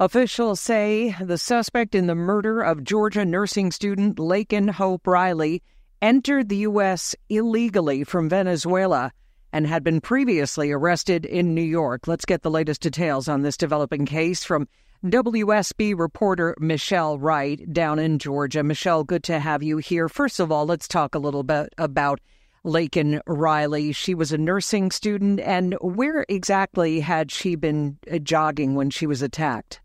Officials say the suspect in the murder of Georgia nursing student Laken Hope Riley entered the U.S. illegally from Venezuela and had been previously arrested in New York. Let's get the latest details on this developing case from WSB reporter Michelle Wright down in Georgia. Michelle, good to have you here. First of all, let's talk a little bit about Laken Riley. She was a nursing student, and where exactly had she been uh, jogging when she was attacked?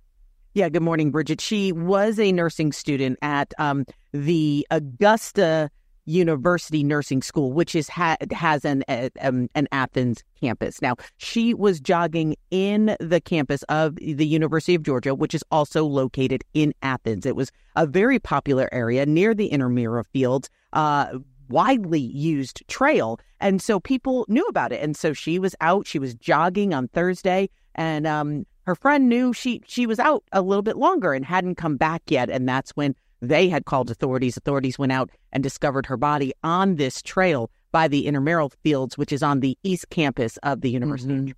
Yeah, good morning, Brigitte. She was a nursing student at um, the Augusta University Nursing School, which is ha- has an um, an Athens campus. Now, she was jogging in the campus of the University of Georgia, which is also located in Athens. It was a very popular area near the intramural fields. Uh, widely used trail. And so people knew about it. And so she was out, she was jogging on Thursday, and um, her friend knew she she was out a little bit longer and hadn't come back yet. And that's when they had called authorities. Authorities went out and discovered her body on this trail by the intramural fields, which is on the east campus of the university. Mm-hmm.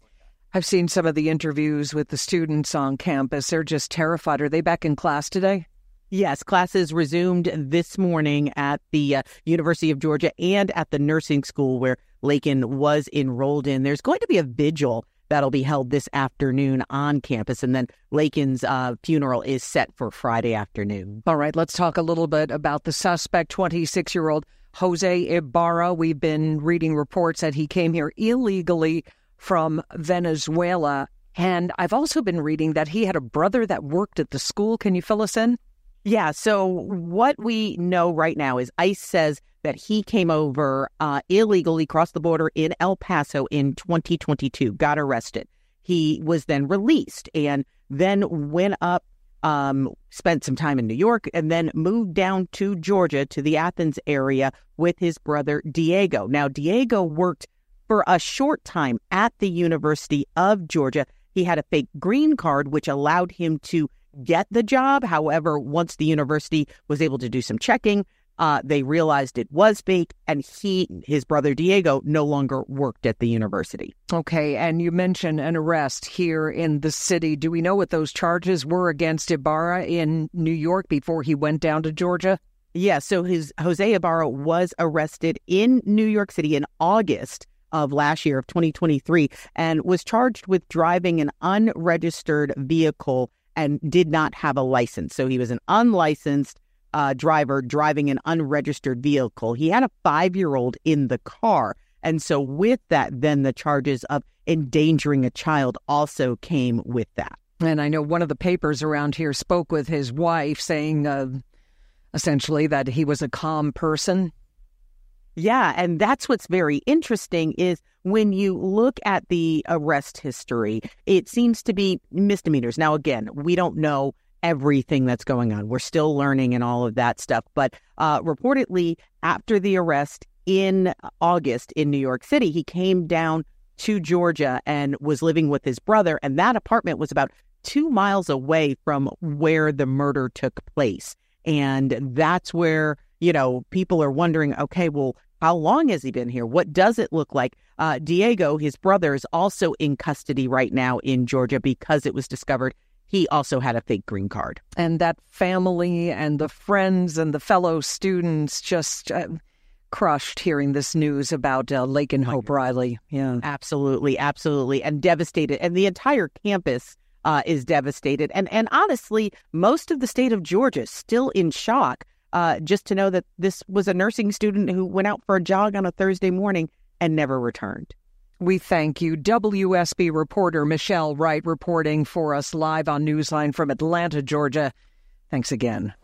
I've seen some of the interviews with the students on campus. They're just terrified. Are they back in class today? Yes, classes resumed this morning at the uh, University of Georgia and at the nursing school where Laken was enrolled in. There's going to be a vigil that'll be held this afternoon on campus. And then Laken's uh, funeral is set for Friday afternoon. All right, let's talk a little bit about the suspect, 26 year old Jose Ibarra. We've been reading reports that he came here illegally from Venezuela. And I've also been reading that he had a brother that worked at the school. Can you fill us in? Yeah. So what we know right now is ICE says that he came over uh, illegally, crossed the border in El Paso in 2022, got arrested. He was then released and then went up, um, spent some time in New York, and then moved down to Georgia to the Athens area with his brother Diego. Now, Diego worked for a short time at the University of Georgia. He had a fake green card, which allowed him to get the job. However, once the university was able to do some checking, uh, they realized it was fake, and he, his brother Diego, no longer worked at the university. Okay, and you mentioned an arrest here in the city. Do we know what those charges were against Ibarra in New York before he went down to Georgia? Yeah, so his Jose Ibarra was arrested in New York City in August of last year of 2023 and was charged with driving an unregistered vehicle and did not have a license. So he was an unlicensed uh, driver driving an unregistered vehicle. He had a five year old in the car. And so, with that, then the charges of endangering a child also came with that. And I know one of the papers around here spoke with his wife saying uh, essentially that he was a calm person. Yeah, and that's what's very interesting is when you look at the arrest history, it seems to be misdemeanors. Now, again, we don't know everything that's going on. We're still learning and all of that stuff. But uh, reportedly, after the arrest in August in New York City, he came down to Georgia and was living with his brother. And that apartment was about two miles away from where the murder took place. And that's where, you know, people are wondering okay, well, how long has he been here? What does it look like? Uh, Diego, his brother, is also in custody right now in Georgia because it was discovered he also had a fake green card. And that family and the friends and the fellow students just uh, crushed hearing this news about uh, and Hope Riley. Yeah. Absolutely. Absolutely. And devastated. And the entire campus uh, is devastated. And, and honestly, most of the state of Georgia is still in shock uh, just to know that this was a nursing student who went out for a jog on a Thursday morning and never returned. We thank you. WSB reporter Michelle Wright reporting for us live on Newsline from Atlanta, Georgia. Thanks again.